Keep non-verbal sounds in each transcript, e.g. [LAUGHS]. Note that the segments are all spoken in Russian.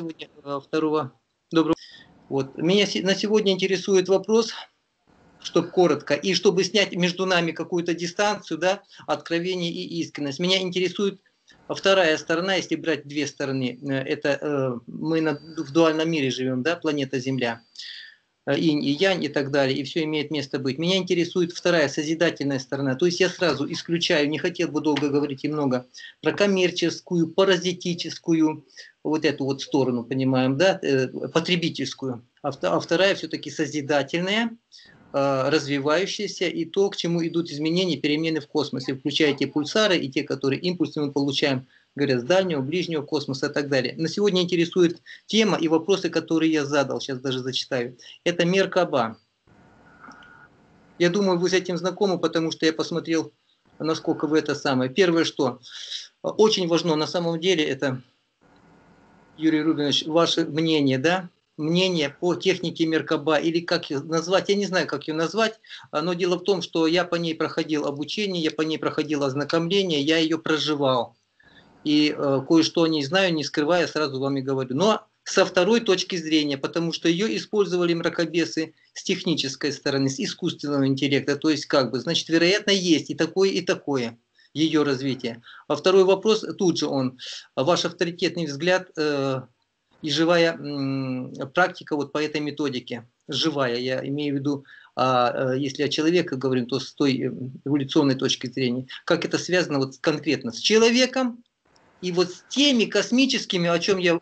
сегодня э, второго доброго. Вот. Меня на сегодня интересует вопрос, чтобы коротко, и чтобы снять между нами какую-то дистанцию, да, откровение и искренность. Меня интересует вторая сторона, если брать две стороны. Э, это э, мы на, в дуальном мире живем, да, планета Земля. Э, инь и янь и так далее, и все имеет место быть. Меня интересует вторая, созидательная сторона. То есть я сразу исключаю, не хотел бы долго говорить и много, про коммерческую, паразитическую, вот эту вот сторону, понимаем, да, э, потребительскую. А, а вторая все-таки созидательная, э, развивающаяся и то, к чему идут изменения, перемены в космосе, включая те пульсары и те, которые импульсы мы получаем говорят, с дальнего, ближнего космоса и так далее. На сегодня интересует тема и вопросы, которые я задал, сейчас даже зачитаю. Это Меркаба. Я думаю, вы с этим знакомы, потому что я посмотрел, насколько вы это самое. Первое, что очень важно на самом деле, это, Юрий Рубинович, ваше мнение, да, мнение по технике Меркаба, или как ее назвать, я не знаю, как ее назвать, но дело в том, что я по ней проходил обучение, я по ней проходил ознакомление, я ее проживал и э, кое-что не знаю, не скрывая, сразу вам и говорю. Но со второй точки зрения, потому что ее использовали мракобесы с технической стороны, с искусственного интеллекта, то есть как бы, значит, вероятно, есть и такое, и такое ее развитие. А второй вопрос, тут же он, ваш авторитетный взгляд э, и живая э, практика вот по этой методике, живая, я имею в виду, а, э, если о человеке говорим, то с той э, эволюционной точки зрения, как это связано вот конкретно с человеком, и вот с теми космическими, о чем я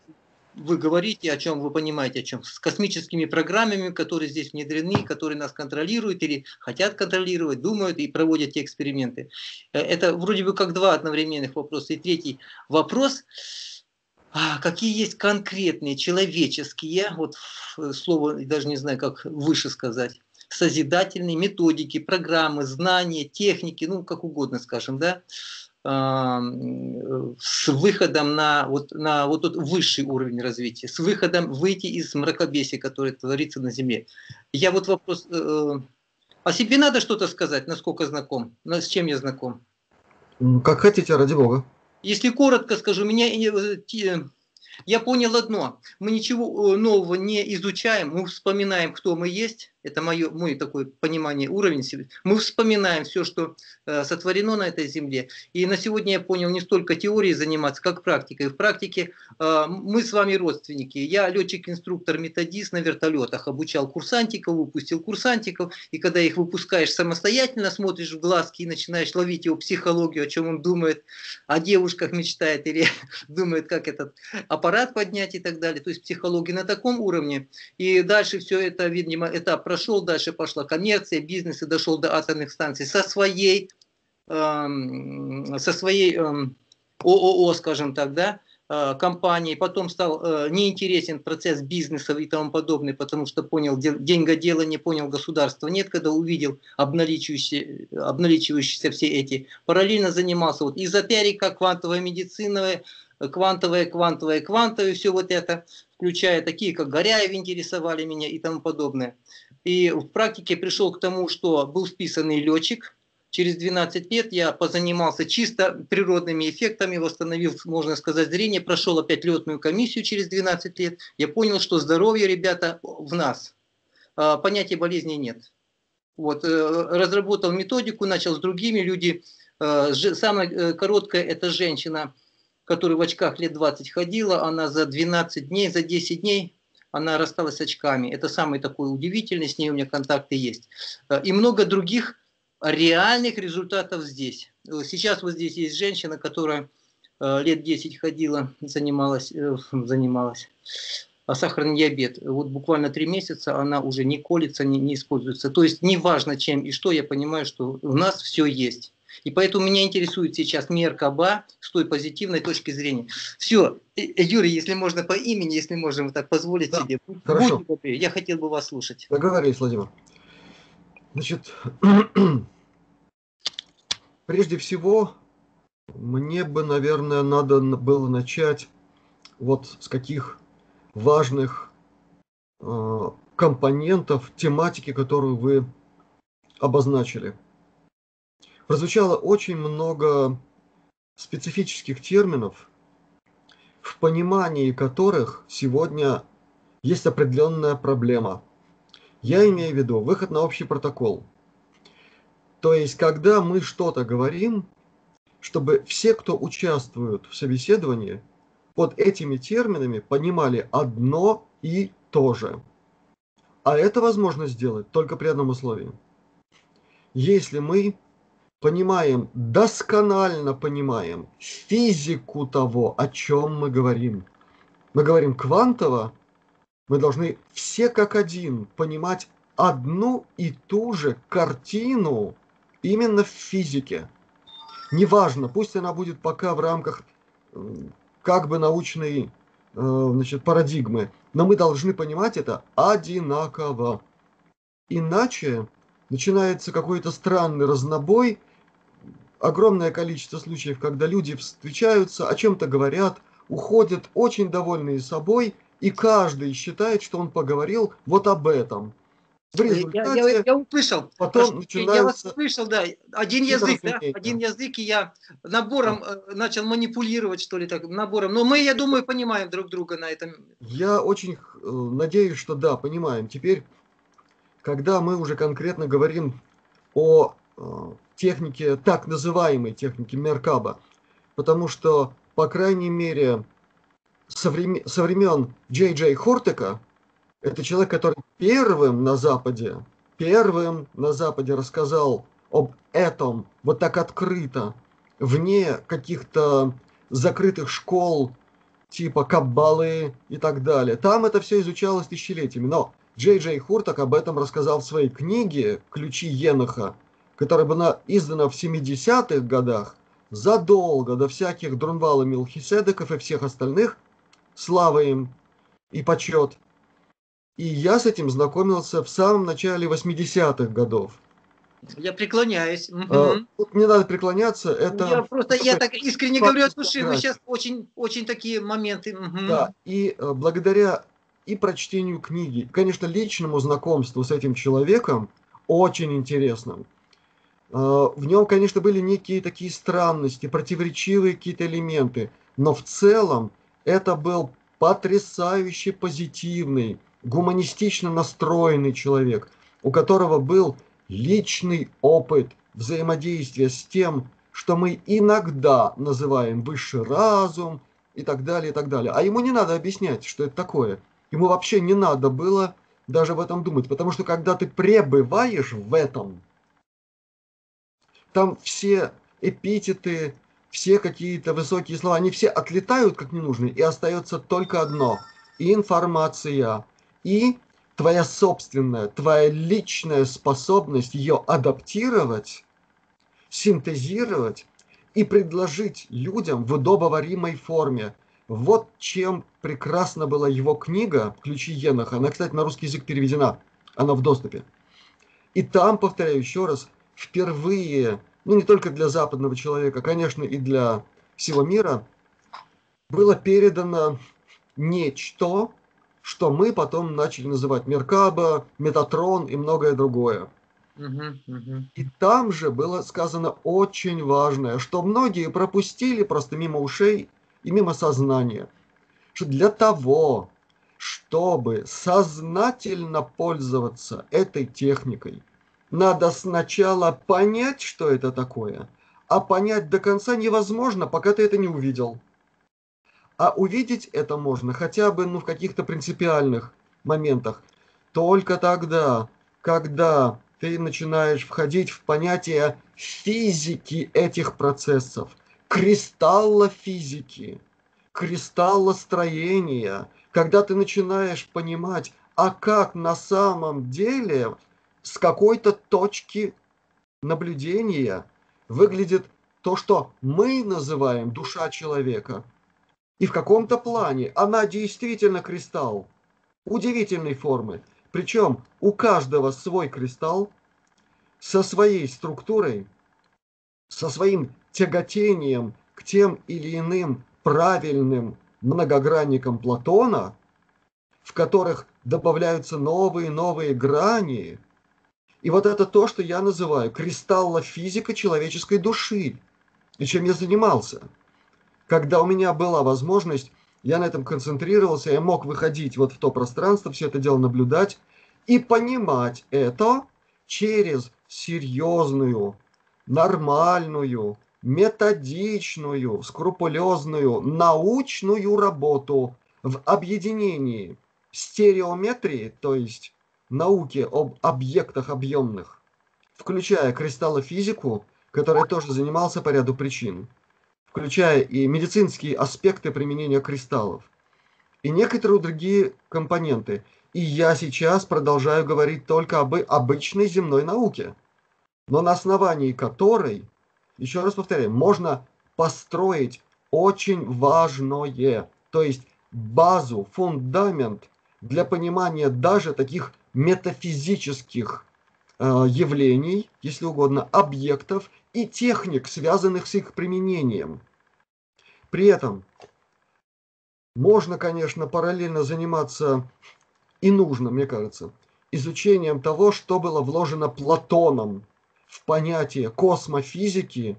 вы говорите, о чем вы понимаете, о чем, с космическими программами, которые здесь внедрены, которые нас контролируют или хотят контролировать, думают и проводят те эксперименты. Э, это вроде бы как два одновременных вопроса. И третий вопрос, а, какие есть конкретные человеческие, вот слово даже не знаю, как выше сказать, созидательные методики, программы, знания, техники, ну как угодно скажем, да, с выходом на вот, на вот тот высший уровень развития, с выходом выйти из мракобесия, которое творится на Земле. Я вот вопрос, э, о себе надо что-то сказать, насколько знаком, с чем я знаком? Как хотите, ради бога. Если коротко скажу, меня э, я понял одно, мы ничего э, нового не изучаем, мы вспоминаем, кто мы есть, это мое, мой такой понимание, уровень. Мы вспоминаем все, что э, сотворено на этой земле. И на сегодня я понял не столько теорией заниматься, как практикой. В практике э, мы с вами родственники. Я летчик-инструктор, методист на вертолетах, обучал курсантиков, выпустил курсантиков. И когда их выпускаешь самостоятельно, смотришь в глазки и начинаешь ловить его психологию, о чем он думает, о девушках мечтает или [LAUGHS] думает, как этот аппарат поднять и так далее. То есть психология на таком уровне. И дальше все это, видимо, этап прошел, дальше пошла коммерция, бизнес и дошел до атомных станций со своей, эм, со своей эм, ООО, скажем так, да, э, компанией, потом стал э, неинтересен процесс бизнеса и тому подобное, потому что понял деньгоделание, понял государства нет, когда увидел обналичивающиеся, обналичивающиеся все эти. Параллельно занимался вот изотерика, квантовая медицина, квантовая, квантовая, квантовая, все вот это, включая такие, как Горяев интересовали меня и тому подобное. И в практике пришел к тому, что был списанный летчик. Через 12 лет я позанимался чисто природными эффектами, восстановил, можно сказать, зрение, прошел опять летную комиссию через 12 лет. Я понял, что здоровье, ребята, в нас. А, понятия болезни нет. Вот, э, разработал методику, начал с другими люди. Э, самая э, короткая – это женщина, которая в очках лет 20 ходила. Она за 12 дней, за 10 дней она рассталась с очками. Это самый такой удивительный, с ней у меня контакты есть. Э, и много других реальных результатов здесь. Э, сейчас вот здесь есть женщина, которая э, лет 10 ходила, занималась, [LAUGHS] занималась а сахарный диабет. Вот буквально три месяца она уже не колется, не, не используется. То есть неважно чем и что, я понимаю, что у нас все есть. И поэтому меня интересует сейчас Меркаба с той позитивной точки зрения. Все, э, э, Юрий, если можно по имени, если можем так позволить да, себе. Хорошо. Будьте я хотел бы вас слушать. Договорились, Владимир. Значит, [CLEARS THROAT] прежде всего, мне бы, наверное, надо было начать вот с каких важных э, компонентов тематики, которую вы обозначили прозвучало очень много специфических терминов, в понимании которых сегодня есть определенная проблема. Я имею в виду выход на общий протокол. То есть, когда мы что-то говорим, чтобы все, кто участвуют в собеседовании, под этими терминами понимали одно и то же. А это возможно сделать только при одном условии. Если мы понимаем, досконально понимаем физику того, о чем мы говорим. Мы говорим квантово, мы должны все как один понимать одну и ту же картину именно в физике. Неважно, пусть она будет пока в рамках как бы научной э, значит, парадигмы, но мы должны понимать это одинаково. Иначе начинается какой-то странный разнобой, огромное количество случаев, когда люди встречаются, о чем-то говорят, уходят очень довольные собой, и каждый считает, что он поговорил вот об этом. В результате я, я, я услышал. Потом начинается... Я вас услышал, да. Один язык, да? Один язык, и я набором да. Э, начал манипулировать, что ли, так, набором. Но мы, я думаю, понимаем друг друга на этом. Я очень э, надеюсь, что да, понимаем. Теперь, когда мы уже конкретно говорим о технике, так называемой технике Меркаба, потому что, по крайней мере, со времен, со времен Джей Джей Хортека, это человек, который первым на Западе, первым на Западе рассказал об этом вот так открыто, вне каких-то закрытых школ, типа Каббалы и так далее. Там это все изучалось тысячелетиями. Но Джей Джей Хуртак об этом рассказал в своей книге «Ключи Еноха», которая была издана в 70-х годах, задолго до всяких Друнвала Милхиседеков и всех остальных, слава им и почет. И я с этим знакомился в самом начале 80-х годов. Я преклоняюсь. А, тут не надо преклоняться, это... Я просто, я так искренне говорю от души, вы сейчас очень, очень такие моменты. Угу. Да, и э, благодаря и прочтению книги, конечно, личному знакомству с этим человеком, очень интересным, в нем, конечно, были некие такие странности, противоречивые какие-то элементы, но в целом это был потрясающе позитивный, гуманистично настроенный человек, у которого был личный опыт взаимодействия с тем, что мы иногда называем высший разум и так далее, и так далее. А ему не надо объяснять, что это такое. Ему вообще не надо было даже в этом думать, потому что когда ты пребываешь в этом, там все эпитеты, все какие-то высокие слова, они все отлетают как ненужные, и остается только одно – информация. И твоя собственная, твоя личная способность ее адаптировать, синтезировать и предложить людям в удобоваримой форме. Вот чем прекрасна была его книга «Ключи Еноха». Она, кстати, на русский язык переведена, она в доступе. И там, повторяю еще раз, впервые, ну не только для западного человека, конечно, и для всего мира, было передано нечто, что мы потом начали называть Меркаба, Метатрон и многое другое. И там же было сказано очень важное, что многие пропустили просто мимо ушей и мимо сознания, что для того, чтобы сознательно пользоваться этой техникой, надо сначала понять, что это такое, а понять до конца невозможно, пока ты это не увидел. А увидеть это можно хотя бы ну, в каких-то принципиальных моментах. Только тогда, когда ты начинаешь входить в понятие физики этих процессов, кристалла физики, кристалла строения, когда ты начинаешь понимать, а как на самом деле с какой-то точки наблюдения выглядит то, что мы называем душа человека. И в каком-то плане она действительно кристалл удивительной формы. Причем у каждого свой кристалл со своей структурой, со своим тяготением к тем или иным правильным многогранникам Платона, в которых добавляются новые и новые грани – и вот это то, что я называю кристаллофизика человеческой души, и чем я занимался. Когда у меня была возможность Я на этом концентрировался, я мог выходить вот в то пространство, все это дело наблюдать и понимать это через серьезную, нормальную, методичную, скрупулезную, научную работу в объединении стереометрии, то есть науки об объектах объемных, включая кристаллофизику, которая тоже занимался по ряду причин, включая и медицинские аспекты применения кристаллов, и некоторые другие компоненты. И я сейчас продолжаю говорить только об обычной земной науке, но на основании которой, еще раз повторяю, можно построить очень важное, то есть базу, фундамент для понимания даже таких метафизических э, явлений, если угодно, объектов и техник, связанных с их применением. При этом можно, конечно, параллельно заниматься и нужно, мне кажется, изучением того, что было вложено Платоном в понятие космофизики,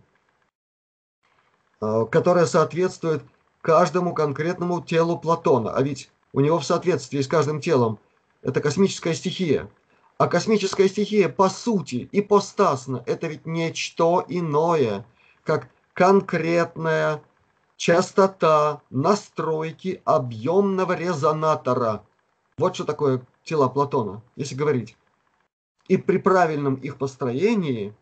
э, которое соответствует каждому конкретному телу Платона. А ведь у него в соответствии с каждым телом это космическая стихия. А космическая стихия по сути ипостасно это ведь нечто иное, как конкретная частота настройки объемного резонатора. Вот что такое тела Платона, если говорить. И при правильном их построении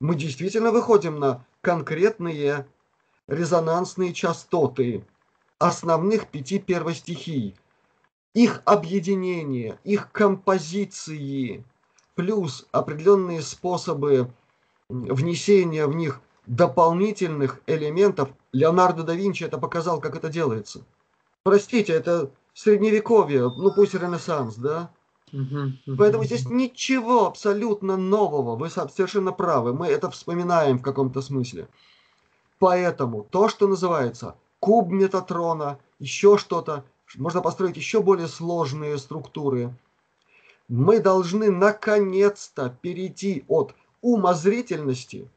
мы действительно выходим на конкретные резонансные частоты основных пяти первостихий – их объединение, их композиции, плюс определенные способы внесения в них дополнительных элементов. Леонардо да Винчи это показал, как это делается. Простите, это средневековье, ну пусть Ренессанс, да? Поэтому здесь ничего абсолютно нового. Вы совершенно правы. Мы это вспоминаем в каком-то смысле. Поэтому то, что называется куб Метатрона, еще что-то, можно построить еще более сложные структуры. Мы должны наконец-то перейти от умозрительности,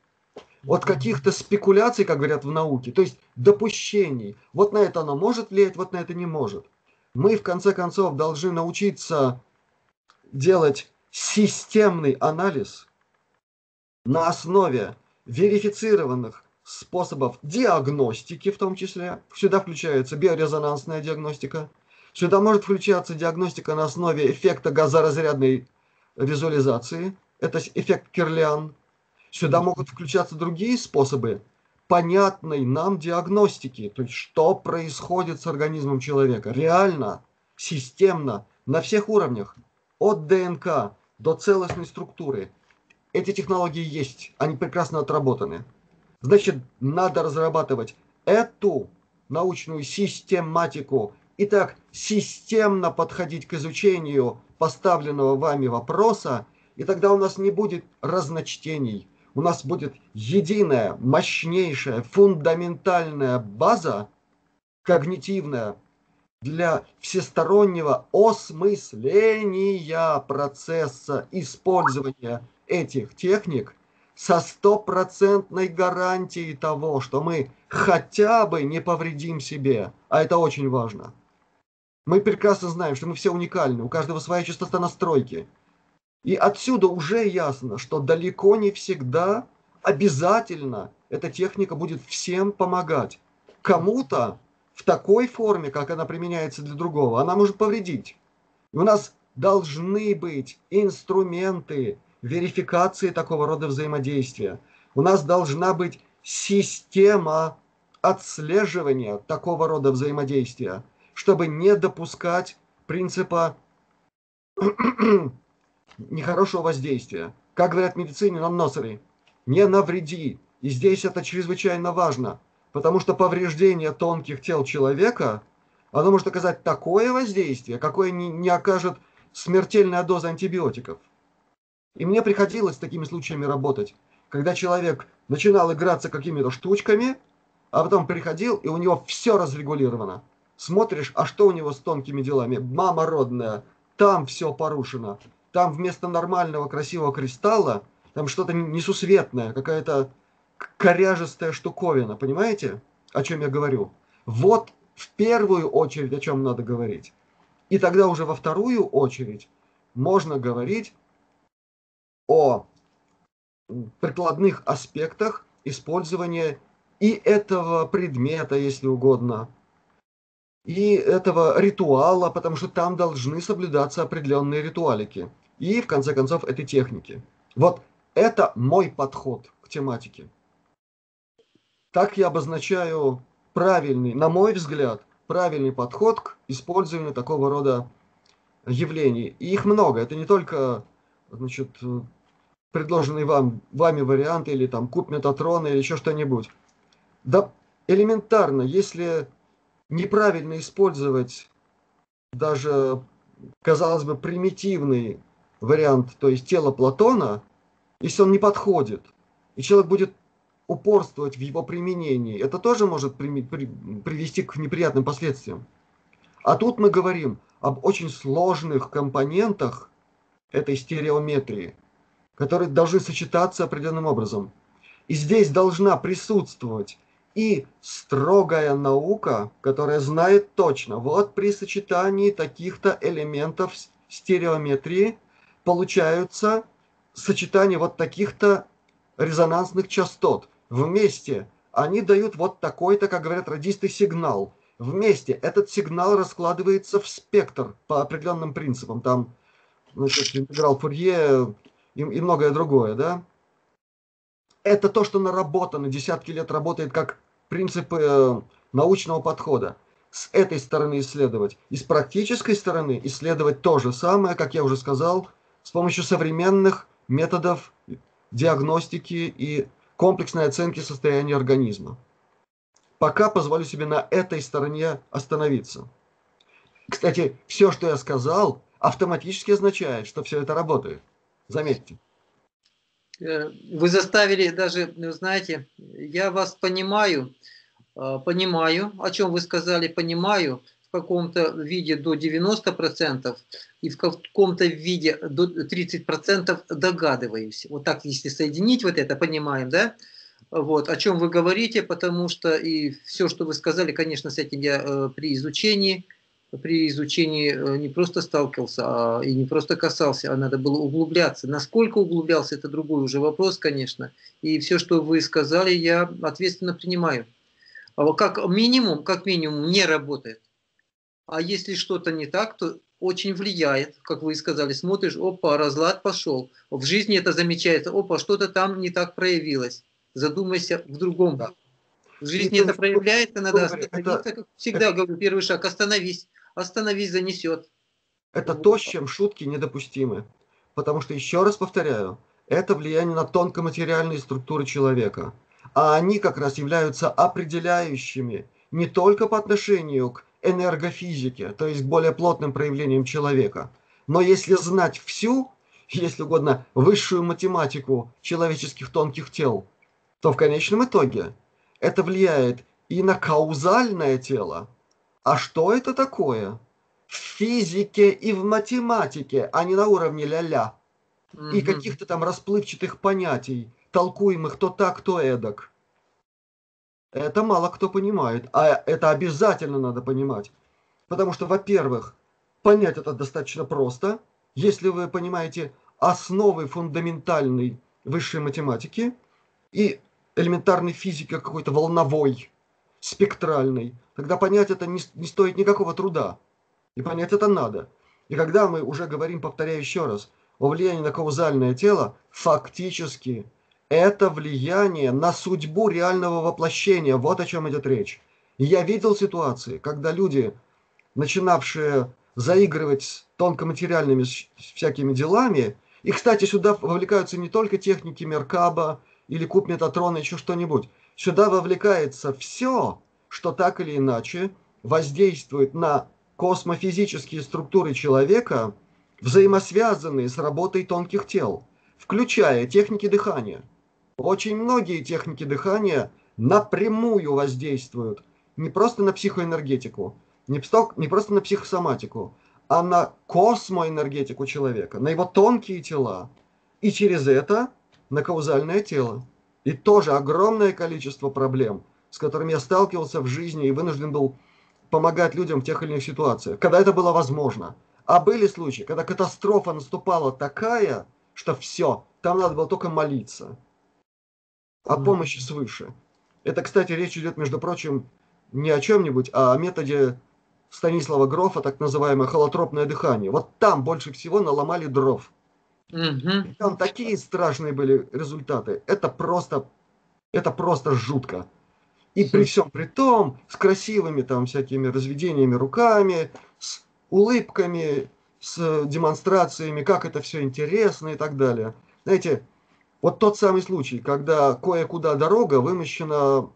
от каких-то спекуляций, как говорят в науке, то есть допущений. Вот на это оно может влиять, вот на это не может. Мы, в конце концов, должны научиться делать системный анализ на основе верифицированных способов диагностики в том числе. Сюда включается биорезонансная диагностика. Сюда может включаться диагностика на основе эффекта газоразрядной визуализации. Это эффект Кирлиан. Сюда могут включаться другие способы понятной нам диагностики. То есть, что происходит с организмом человека. Реально, системно, на всех уровнях. От ДНК до целостной структуры. Эти технологии есть, они прекрасно отработаны. Значит, надо разрабатывать эту научную систематику и так системно подходить к изучению поставленного вами вопроса, и тогда у нас не будет разночтений. У нас будет единая, мощнейшая, фундаментальная база когнитивная для всестороннего осмысления процесса использования этих техник – со стопроцентной гарантией того, что мы хотя бы не повредим себе. А это очень важно. Мы прекрасно знаем, что мы все уникальны, у каждого своя частота настройки. И отсюда уже ясно, что далеко не всегда обязательно эта техника будет всем помогать. Кому-то в такой форме, как она применяется для другого, она может повредить. И у нас должны быть инструменты, верификации такого рода взаимодействия. У нас должна быть система отслеживания такого рода взаимодействия, чтобы не допускать принципа [CLEARS THROAT] нехорошего воздействия. Как говорят в медицине на носоре, не навреди. И здесь это чрезвычайно важно, потому что повреждение тонких тел человека, оно может оказать такое воздействие, какое не, не окажет смертельная доза антибиотиков. И мне приходилось с такими случаями работать, когда человек начинал играться какими-то штучками, а потом приходил, и у него все разрегулировано. Смотришь, а что у него с тонкими делами? Мама родная, там все порушено. Там вместо нормального красивого кристалла, там что-то несусветное, какая-то коряжестая штуковина. Понимаете, о чем я говорю? Вот в первую очередь о чем надо говорить. И тогда уже во вторую очередь можно говорить о прикладных аспектах использования и этого предмета, если угодно, и этого ритуала, потому что там должны соблюдаться определенные ритуалики. И, в конце концов, этой техники. Вот это мой подход к тематике. Так я обозначаю правильный, на мой взгляд, правильный подход к использованию такого рода явлений. И их много. Это не только значит, предложенный вам, вами вариант или там куб Метатрона или еще что-нибудь. Да элементарно, если неправильно использовать даже, казалось бы, примитивный вариант, то есть тело Платона, если он не подходит, и человек будет упорствовать в его применении, это тоже может при, при, привести к неприятным последствиям. А тут мы говорим об очень сложных компонентах этой стереометрии, которые должны сочетаться определенным образом. И здесь должна присутствовать и строгая наука, которая знает точно, вот при сочетании таких-то элементов стереометрии получаются сочетание вот таких-то резонансных частот. Вместе они дают вот такой-то, как говорят радисты, сигнал. Вместе этот сигнал раскладывается в спектр по определенным принципам. Там значит, интеграл Фурье и, и многое другое, да? Это то, что наработано, десятки лет работает как принципы э, научного подхода. С этой стороны исследовать. И с практической стороны исследовать то же самое, как я уже сказал, с помощью современных методов диагностики и комплексной оценки состояния организма. Пока позволю себе на этой стороне остановиться. Кстати, все, что я сказал, автоматически означает, что все это работает. Заметьте. Э, вы заставили даже, знаете, я вас понимаю, э, понимаю, о чем вы сказали, понимаю, в каком-то виде до 90% и в каком-то виде до 30% догадываюсь. Вот так, если соединить вот это, понимаем, да? Вот, о чем вы говорите, потому что и все, что вы сказали, конечно, с этим я э, при изучении при изучении э, не просто сталкивался а, и не просто касался, а надо было углубляться. Насколько углублялся, это другой уже вопрос, конечно. И все, что вы сказали, я ответственно принимаю. А как минимум, как минимум, не работает. А если что-то не так, то очень влияет, как вы сказали, смотришь, опа, разлад пошел. В жизни это замечается, опа, что-то там не так проявилось. Задумайся в другом. Да. В жизни это, это проявляется, надо остановиться, это, как всегда это, говорю, первый шаг, остановись остановись, занесет. Это то, с чем шутки недопустимы. Потому что, еще раз повторяю, это влияние на тонкоматериальные структуры человека. А они как раз являются определяющими не только по отношению к энергофизике, то есть к более плотным проявлениям человека, но если знать всю, если угодно, высшую математику человеческих тонких тел, то в конечном итоге это влияет и на каузальное тело, а что это такое? В физике и в математике, а не на уровне ля-ля. Угу. И каких-то там расплывчатых понятий, толкуемых то так, то эдак. Это мало кто понимает, а это обязательно надо понимать. Потому что, во-первых, понять это достаточно просто, если вы понимаете основы фундаментальной высшей математики и элементарной физики какой-то волновой, спектральной, тогда понять это не, не стоит никакого труда. И понять это надо. И когда мы уже говорим, повторяю еще раз, о влиянии на каузальное тело, фактически это влияние на судьбу реального воплощения. Вот о чем идет речь. И я видел ситуации, когда люди, начинавшие заигрывать с тонкоматериальными всякими делами, и, кстати, сюда вовлекаются не только техники Меркаба или куб Метатрона, еще что-нибудь. Сюда вовлекается все, что так или иначе воздействует на космофизические структуры человека, взаимосвязанные с работой тонких тел, включая техники дыхания. Очень многие техники дыхания напрямую воздействуют не просто на психоэнергетику, не, просто на психосоматику, а на космоэнергетику человека, на его тонкие тела, и через это на каузальное тело. И тоже огромное количество проблем, с которыми я сталкивался в жизни и вынужден был помогать людям в тех или иных ситуациях, когда это было возможно. А были случаи, когда катастрофа наступала такая, что все, там надо было только молиться о помощи свыше. Это, кстати, речь идет, между прочим, не о чем-нибудь, а о методе Станислава Грофа, так называемое холотропное дыхание. Вот там больше всего наломали дров. Угу. Там такие страшные были результаты. Это просто, это просто жутко. И при всем при том, с красивыми там всякими разведениями руками, с улыбками, с демонстрациями, как это все интересно и так далее. Знаете, вот тот самый случай, когда кое-куда дорога вымощена,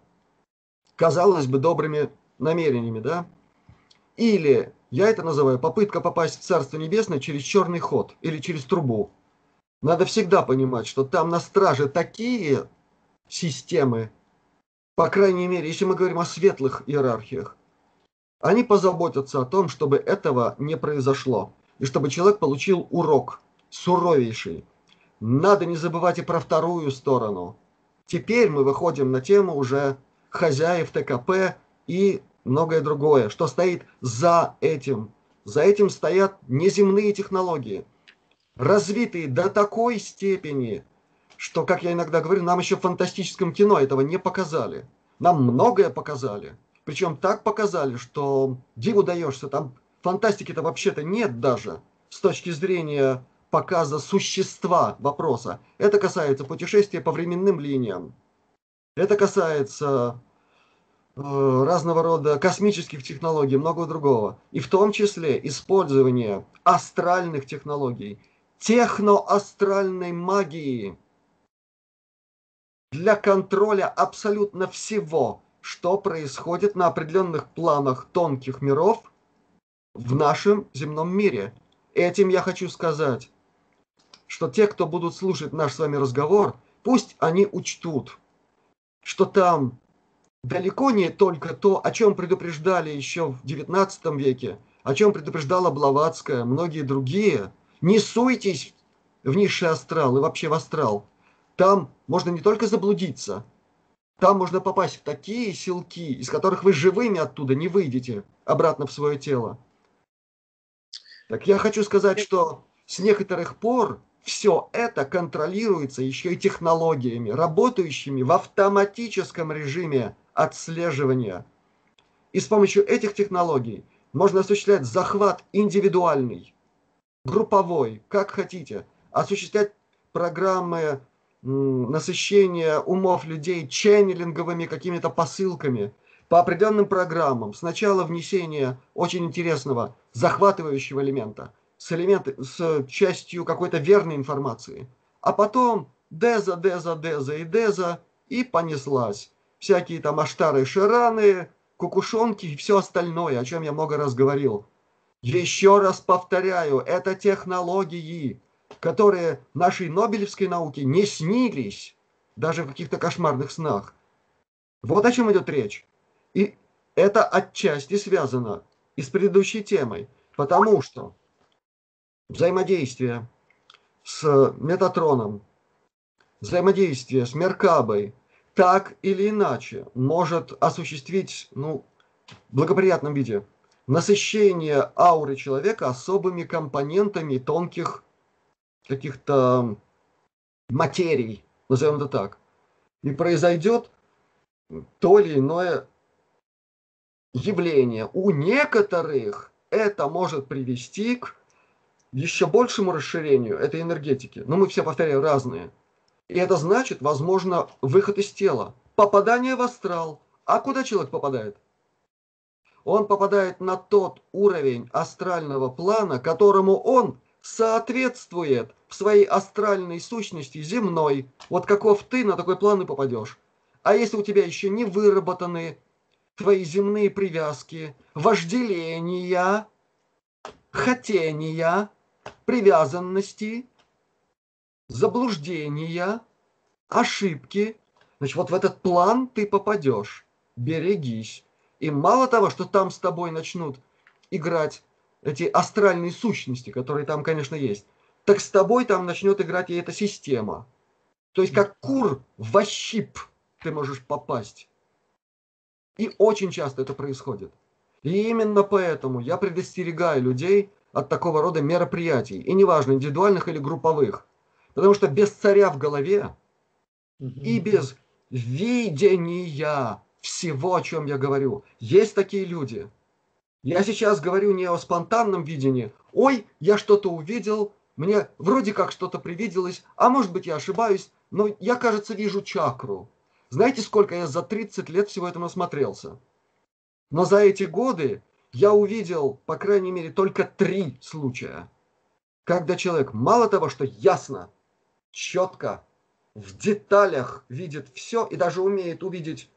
казалось бы, добрыми намерениями, да? Или, я это называю, попытка попасть в Царство Небесное через черный ход или через трубу. Надо всегда понимать, что там на страже такие системы, по крайней мере, если мы говорим о светлых иерархиях, они позаботятся о том, чтобы этого не произошло, и чтобы человек получил урок суровейший. Надо не забывать и про вторую сторону. Теперь мы выходим на тему уже хозяев ТКП и многое другое, что стоит за этим. За этим стоят неземные технологии, развитые до такой степени, что, как я иногда говорю, нам еще в фантастическом кино этого не показали. Нам многое показали. Причем так показали, что диву даешься. Там фантастики-то вообще-то нет даже с точки зрения показа существа вопроса. Это касается путешествия по временным линиям. Это касается э, разного рода космических технологий, много другого. И в том числе использование астральных технологий, техноастральной магии – для контроля абсолютно всего, что происходит на определенных планах тонких миров в нашем земном мире. Этим я хочу сказать, что те, кто будут слушать наш с вами разговор, пусть они учтут, что там далеко не только то, о чем предупреждали еще в XIX веке, о чем предупреждала Блаватская, многие другие. Не суйтесь в низший астрал и вообще в астрал. Там можно не только заблудиться, там можно попасть в такие силки, из которых вы живыми оттуда не выйдете обратно в свое тело. Так я хочу сказать, что с некоторых пор все это контролируется еще и технологиями, работающими в автоматическом режиме отслеживания. И с помощью этих технологий можно осуществлять захват индивидуальный, групповой, как хотите, осуществлять программы насыщение умов людей ченнелинговыми какими-то посылками по определенным программам. Сначала внесение очень интересного, захватывающего элемента с, элемент, с частью какой-то верной информации, а потом деза, деза, деза и деза, и понеслась. Всякие там аштары, шираны, кукушонки и все остальное, о чем я много раз говорил. Еще раз повторяю, это технологии, которые нашей Нобелевской науке не снились даже в каких-то кошмарных снах. Вот о чем идет речь. И это отчасти связано и с предыдущей темой, потому что взаимодействие с Метатроном, взаимодействие с Меркабой так или иначе может осуществить ну, в благоприятном виде насыщение ауры человека особыми компонентами тонких каких-то материй, назовем это так, и произойдет то или иное явление. У некоторых это может привести к еще большему расширению этой энергетики. Но мы все, повторяю, разные. И это значит, возможно, выход из тела, попадание в астрал. А куда человек попадает? Он попадает на тот уровень астрального плана, которому он соответствует в своей астральной сущности земной. Вот каков ты, на такой план и попадешь. А если у тебя еще не выработаны твои земные привязки, вожделения, хотения, привязанности, заблуждения, ошибки, значит, вот в этот план ты попадешь. Берегись. И мало того, что там с тобой начнут играть эти астральные сущности, которые там, конечно, есть, так с тобой там начнет играть и эта система. То есть как кур в ощип ты можешь попасть. И очень часто это происходит. И именно поэтому я предостерегаю людей от такого рода мероприятий, и неважно, индивидуальных или групповых. Потому что без царя в голове и без видения всего, о чем я говорю, есть такие люди. Я сейчас говорю не о спонтанном видении. Ой, я что-то увидел, мне вроде как что-то привиделось, а может быть я ошибаюсь, но я, кажется, вижу чакру. Знаете, сколько я за 30 лет всего этого насмотрелся? Но за эти годы я увидел, по крайней мере, только три случая, когда человек мало того, что ясно, четко, в деталях видит все и даже умеет увидеть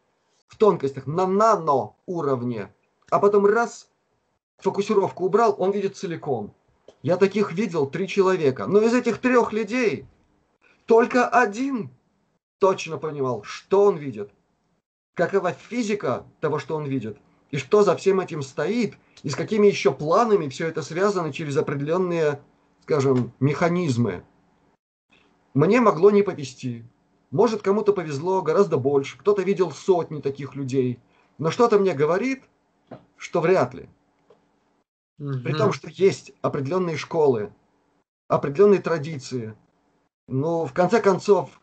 в тонкостях на нано уровне, а потом раз, фокусировку убрал, он видит целиком. Я таких видел три человека. Но из этих трех людей только один точно понимал, что он видит, какова физика того, что он видит, и что за всем этим стоит, и с какими еще планами все это связано через определенные, скажем, механизмы. Мне могло не повезти. Может, кому-то повезло гораздо больше, кто-то видел сотни таких людей. Но что-то мне говорит, что вряд ли. Угу. При том, что есть определенные школы, определенные традиции. Но в конце концов,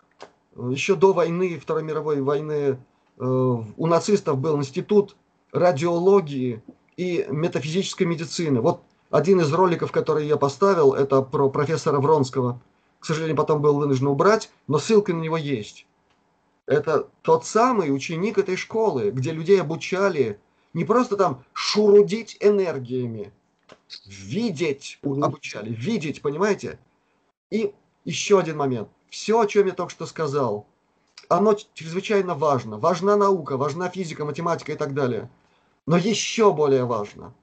еще до войны, Второй мировой войны, э, у нацистов был институт радиологии и метафизической медицины. Вот один из роликов, который я поставил, это про профессора Вронского. К сожалению, потом был вынужден убрать, но ссылка на него есть. Это тот самый ученик этой школы, где людей обучали не просто там шурудить энергиями, видеть обучали, видеть, понимаете? И еще один момент. Все, о чем я только что сказал, оно чрезвычайно важно. Важна наука, важна физика, математика и так далее. Но еще более важно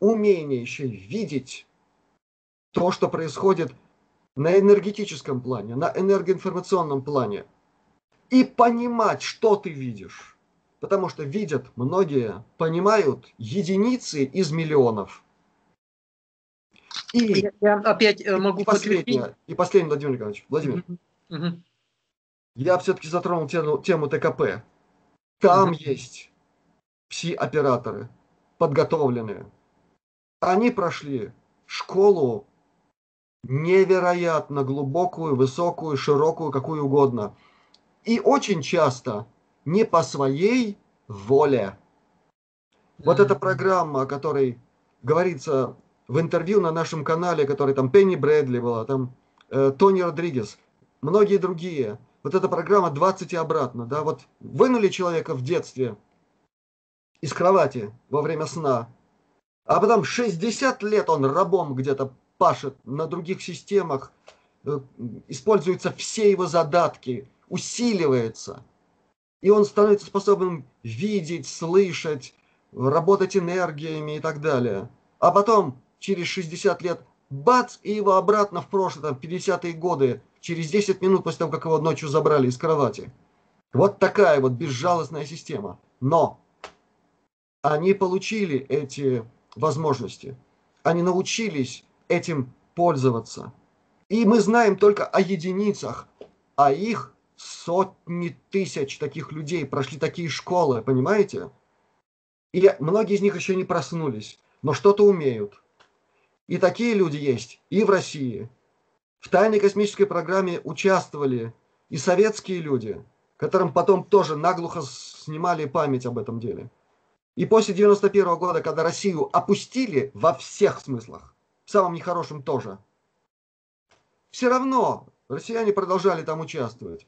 умение еще видеть то, что происходит на энергетическом плане, на энергоинформационном плане. И понимать, что ты видишь. Потому что видят многие, понимают единицы из миллионов. И я, опять э, могу и последнее, и последнее, Владимир Николаевич, Владимир. Угу. Я все-таки затронул тему, тему ТКП. Там угу. есть пси-операторы, подготовленные. Они прошли школу невероятно глубокую, высокую, широкую, какую угодно. И очень часто не по своей воле. Вот эта программа, о которой говорится в интервью на нашем канале, который там Пенни Брэдли была, там э, Тони Родригес, многие другие. Вот эта программа 20 и обратно, да, вот вынули человека в детстве из кровати во время сна, а потом 60 лет он рабом где-то пашет на других системах, э, используются все его задатки, усиливается, и он становится способным видеть, слышать, работать энергиями и так далее. А потом через 60 лет, бац, и его обратно в прошлое, там, 50-е годы, через 10 минут после того, как его ночью забрали из кровати. Вот такая вот безжалостная система. Но они получили эти возможности. Они научились этим пользоваться. И мы знаем только о единицах, а их сотни тысяч таких людей прошли такие школы, понимаете? И многие из них еще не проснулись, но что-то умеют. И такие люди есть и в России. В тайной космической программе участвовали и советские люди, которым потом тоже наглухо снимали память об этом деле. И после 91 -го года, когда Россию опустили во всех смыслах, в самом нехорошем тоже, все равно россияне продолжали там участвовать.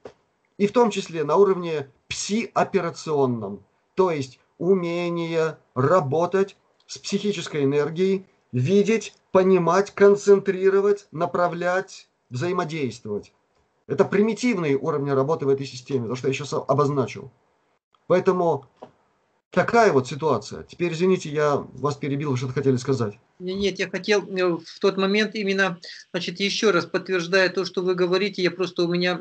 И в том числе на уровне пси-операционном, то есть умение работать с психической энергией, видеть, понимать, концентрировать, направлять, взаимодействовать. Это примитивные уровни работы в этой системе, то, что я сейчас обозначил. Поэтому такая вот ситуация. Теперь, извините, я вас перебил, вы что-то хотели сказать. Нет, я хотел э, в тот момент именно, значит, еще раз подтверждая то, что вы говорите, я просто у меня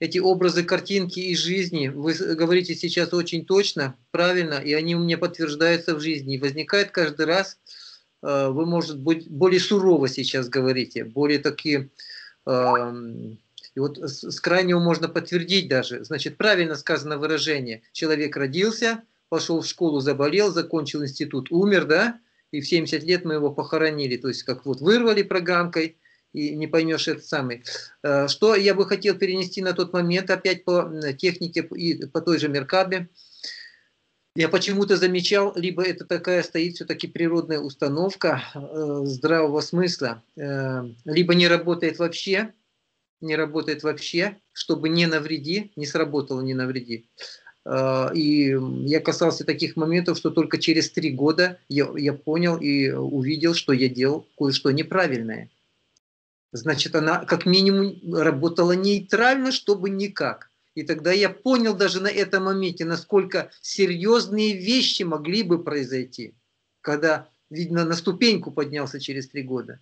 эти образы, картинки из жизни, вы говорите сейчас очень точно, правильно, и они у меня подтверждаются в жизни. Возникает каждый раз, э, вы, может быть, более сурово сейчас говорите, более такие, эм, и вот с крайнего можно подтвердить даже, значит, правильно сказано выражение, человек родился, пошел в школу, заболел, закончил институт, умер, да, и в 70 лет мы его похоронили, то есть как вот вырвали программкой, и не поймешь это самый. Э, что я бы хотел перенести на тот момент, опять по технике и по той же Меркабе, я почему-то замечал, либо это такая стоит все-таки природная установка э, здравого смысла, э, либо не работает вообще, не работает вообще, чтобы не навреди, не сработало не навреди. Э, и я касался таких моментов, что только через три года я, я понял и увидел, что я делал кое-что неправильное. Значит, она как минимум работала нейтрально, чтобы никак. И тогда я понял даже на этом моменте, насколько серьезные вещи могли бы произойти, когда, видно, на ступеньку поднялся через три года.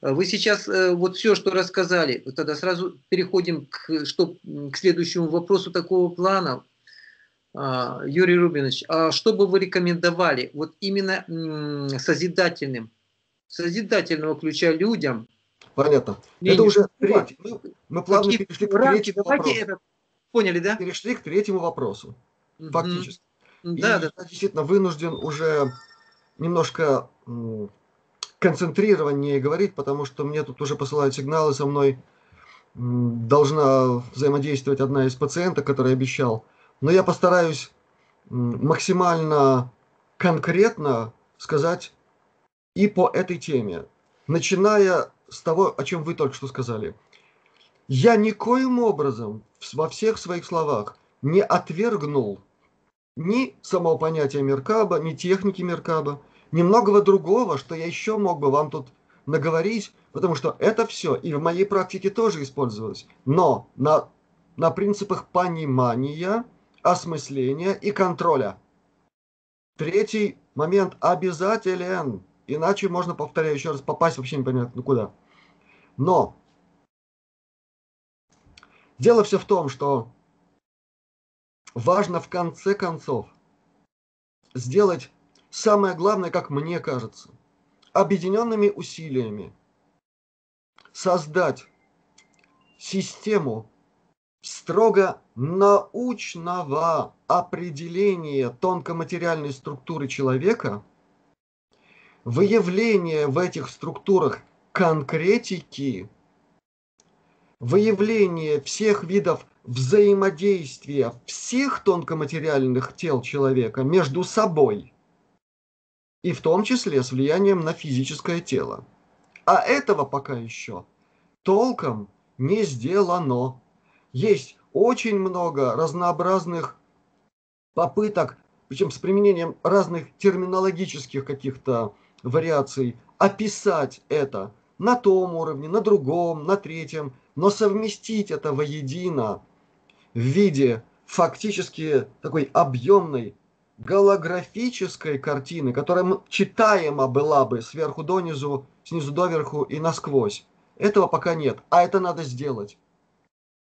А вы сейчас э, вот все, что рассказали, тогда сразу переходим к, что, к следующему вопросу такого плана. А, Юрий Рубинович, а что бы вы рекомендовали вот именно созидательным, созидательного ключа людям, Понятно. Не, это уже третий. Мы, мы плавно Какие перешли к рамки, третьему вопросу. Это... Поняли, да? Перешли к третьему вопросу. Угу. Фактически. Да, И да. Я действительно вынужден уже немножко концентрированнее говорить, потому что мне тут уже посылают сигналы, со мной должна взаимодействовать одна из пациенток, которая обещал. Но я постараюсь максимально конкретно сказать и по этой теме, начиная с того, о чем вы только что сказали. Я никоим образом во всех своих словах не отвергнул ни самого понятия Меркаба, ни техники Меркаба, ни многого другого, что я еще мог бы вам тут наговорить, потому что это все и в моей практике тоже использовалось, но на, на принципах понимания, осмысления и контроля. Третий момент обязателен – Иначе можно, повторяю еще раз, попасть вообще непонятно куда. Но дело все в том, что важно в конце концов сделать самое главное, как мне кажется, объединенными усилиями создать систему строго научного определения тонкоматериальной структуры человека – выявление в этих структурах конкретики, выявление всех видов взаимодействия всех тонкоматериальных тел человека между собой, и в том числе с влиянием на физическое тело. А этого пока еще толком не сделано. Есть очень много разнообразных попыток, причем с применением разных терминологических каких-то вариаций описать это на том уровне, на другом, на третьем, но совместить это воедино в виде фактически такой объемной голографической картины, которая читаема была бы сверху донизу, снизу доверху и насквозь. Этого пока нет, а это надо сделать.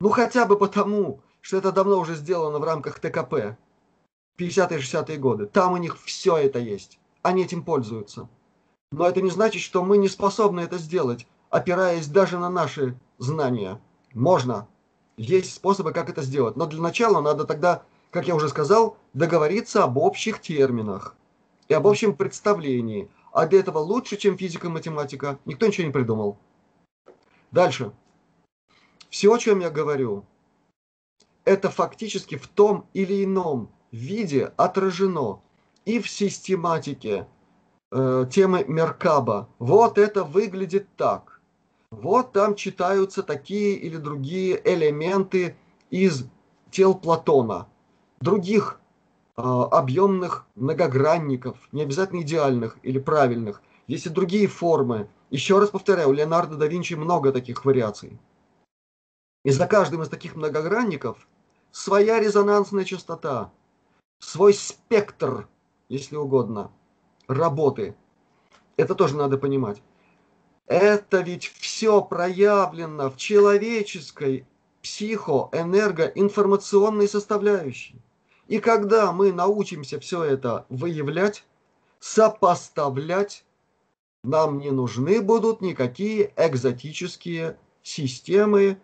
Ну хотя бы потому, что это давно уже сделано в рамках ТКП. 50-60-е годы. Там у них все это есть. Они этим пользуются. Но это не значит, что мы не способны это сделать, опираясь даже на наши знания. Можно. Есть способы, как это сделать. Но для начала надо тогда, как я уже сказал, договориться об общих терминах и об общем представлении. А для этого лучше, чем физика и математика, никто ничего не придумал. Дальше. Все, о чем я говорю, это фактически в том или ином виде отражено и в систематике э, темы Меркаба. Вот это выглядит так. Вот там читаются такие или другие элементы из тел Платона. Других э, объемных многогранников, не обязательно идеальных или правильных. Есть и другие формы. Еще раз повторяю, у Леонардо да Винчи много таких вариаций. И за каждым из таких многогранников своя резонансная частота, свой спектр, если угодно – работы. Это тоже надо понимать. Это ведь все проявлено в человеческой психоэнергоинформационной составляющей. И когда мы научимся все это выявлять, сопоставлять, нам не нужны будут никакие экзотические системы,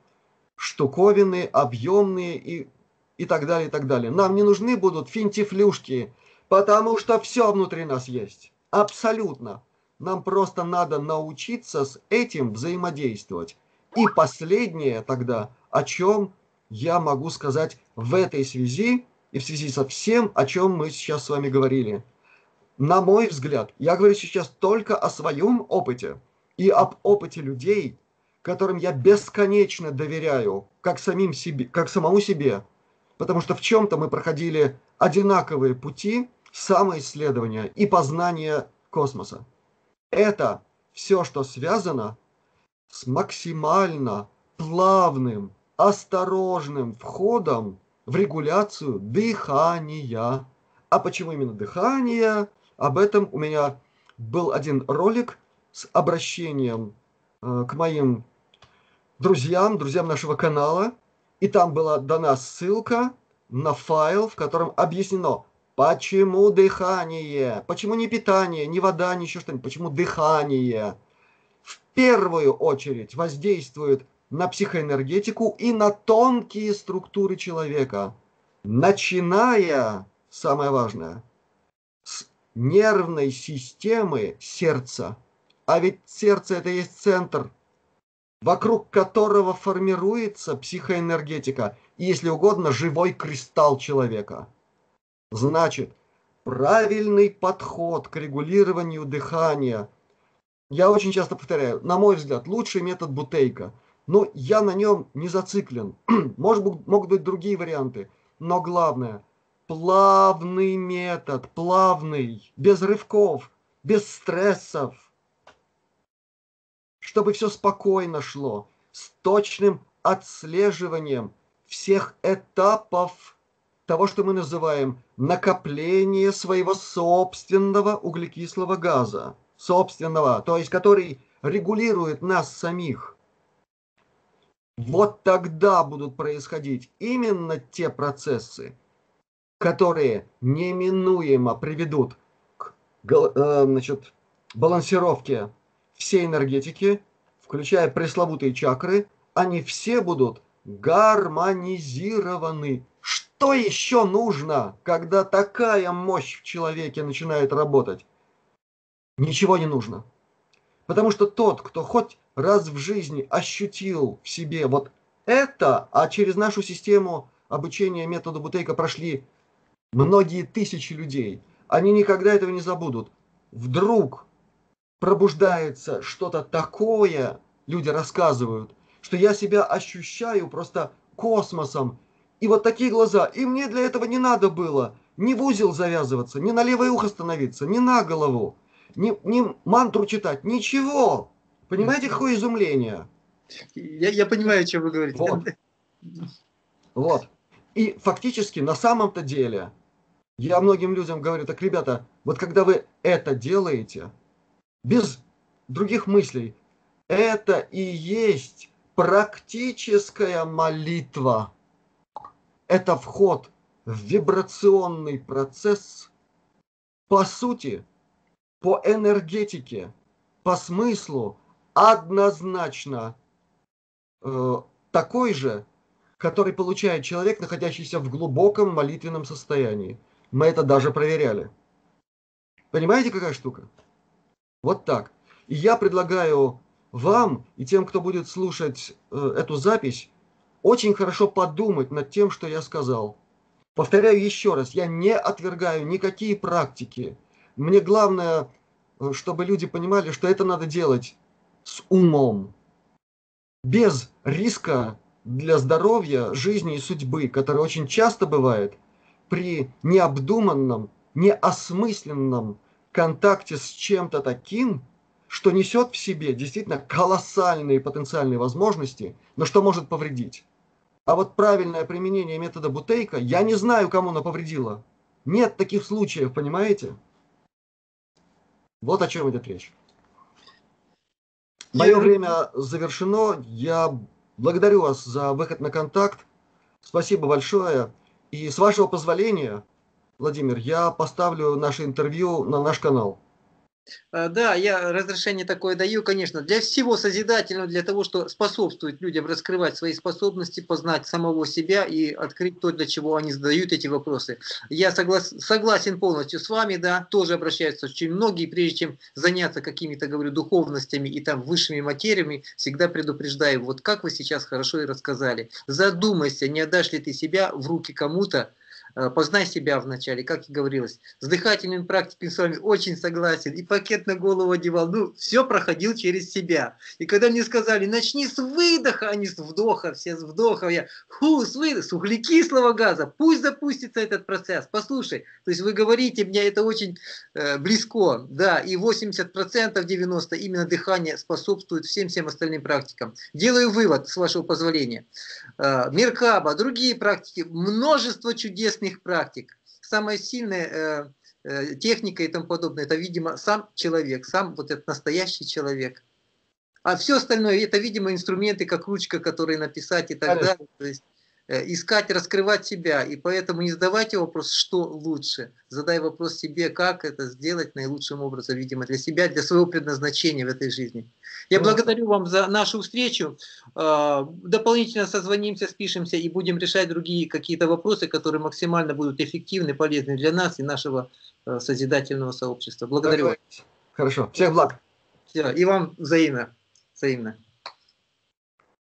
штуковины, объемные и и так далее, и так далее. Нам не нужны будут финтифлюшки, потому что все внутри нас есть. Абсолютно. Нам просто надо научиться с этим взаимодействовать. И последнее тогда, о чем я могу сказать в этой связи и в связи со всем, о чем мы сейчас с вами говорили. На мой взгляд, я говорю сейчас только о своем опыте и об опыте людей, которым я бесконечно доверяю, как, самим себе, как самому себе, потому что в чем-то мы проходили одинаковые пути самоисследования и познания космоса. Это все, что связано с максимально плавным, осторожным входом в регуляцию дыхания. А почему именно дыхание? Об этом у меня был один ролик с обращением э, к моим друзьям, друзьям нашего канала. И там была дана ссылка на файл, в котором объяснено, почему дыхание, почему не питание, не вода, не еще что-нибудь, почему дыхание в первую очередь воздействует на психоэнергетику и на тонкие структуры человека, начиная, самое важное, с нервной системы сердца. А ведь сердце это есть центр, вокруг которого формируется психоэнергетика и, если угодно, живой кристалл человека. Значит, правильный подход к регулированию дыхания. Я очень часто повторяю, на мой взгляд, лучший метод бутейка – но я на нем не зациклен. [CLEARS THROAT] Может быть, могут быть другие варианты. Но главное, плавный метод, плавный, без рывков, без стрессов. Чтобы все спокойно шло, с точным отслеживанием всех этапов того, что мы называем накопление своего собственного углекислого газа. Собственного, то есть который регулирует нас самих вот тогда будут происходить именно те процессы, которые неминуемо приведут к э, значит, балансировке всей энергетики, включая пресловутые чакры, они все будут гармонизированы. Что еще нужно, когда такая мощь в человеке начинает работать? Ничего не нужно. Потому что тот, кто хоть раз в жизни ощутил в себе вот это, а через нашу систему обучения методу Бутейка прошли многие тысячи людей, они никогда этого не забудут. Вдруг пробуждается что-то такое, люди рассказывают, что я себя ощущаю просто космосом. И вот такие глаза. И мне для этого не надо было ни в узел завязываться, ни на левое ухо становиться, ни на голову, ни, ни мантру читать, ничего. Понимаете, какое изумление? Я, я понимаю, о чем вы говорите. Вот. вот. И фактически, на самом-то деле, я многим людям говорю, так, ребята, вот когда вы это делаете, без других мыслей, это и есть практическая молитва. Это вход в вибрационный процесс, по сути, по энергетике, по смыслу, однозначно э, такой же, который получает человек, находящийся в глубоком молитвенном состоянии. Мы это даже проверяли. Понимаете, какая штука? Вот так. И я предлагаю вам и тем, кто будет слушать э, эту запись, очень хорошо подумать над тем, что я сказал. Повторяю еще раз, я не отвергаю никакие практики. Мне главное, э, чтобы люди понимали, что это надо делать с умом, без риска для здоровья, жизни и судьбы, который очень часто бывает при необдуманном, неосмысленном контакте с чем-то таким, что несет в себе действительно колоссальные потенциальные возможности, но что может повредить. А вот правильное применение метода Бутейка, я не знаю, кому она повредила. Нет таких случаев, понимаете? Вот о чем идет речь. Мое время завершено. Я благодарю вас за выход на контакт. Спасибо большое. И с вашего позволения, Владимир, я поставлю наше интервью на наш канал. А, да, я разрешение такое даю, конечно, для всего созидательного, для того, что способствует людям раскрывать свои способности, познать самого себя и открыть то, для чего они задают эти вопросы. Я соглас, согласен полностью с вами, да, тоже обращаются очень многие, прежде чем заняться какими-то, говорю, духовностями и там высшими материями, всегда предупреждаю, вот как вы сейчас хорошо и рассказали. Задумайся, не отдашь ли ты себя в руки кому-то, познай себя вначале, как и говорилось. С дыхательными практиками с вами очень согласен. И пакет на голову одевал. Ну, все проходил через себя. И когда мне сказали, начни с выдоха, а не с вдоха, все с вдоха, я, ху, с выдоха, с углекислого газа, пусть запустится этот процесс. Послушай, то есть вы говорите, мне это очень э, близко, да, и 80%, 90% именно дыхание способствует всем-всем остальным практикам. Делаю вывод, с вашего позволения. Э, Меркаба, другие практики, множество чудесных личных практик. Самая сильная э, э, техника и тому подобное, это, видимо, сам человек, сам вот этот настоящий человек. А все остальное, это, видимо, инструменты, как ручка, которые написать и так Конечно. далее. То есть искать, раскрывать себя. И поэтому не задавайте вопрос, что лучше. Задай вопрос себе, как это сделать наилучшим образом, видимо, для себя, для своего предназначения в этой жизни. Я благодарю вам за нашу встречу. А, дополнительно созвонимся, спишемся и будем решать другие какие-то вопросы, которые максимально будут эффективны, полезны для нас и нашего а, созидательного сообщества. Благодарю вас. Хорошо. Всех благ. Все. И вам взаимно. взаимно.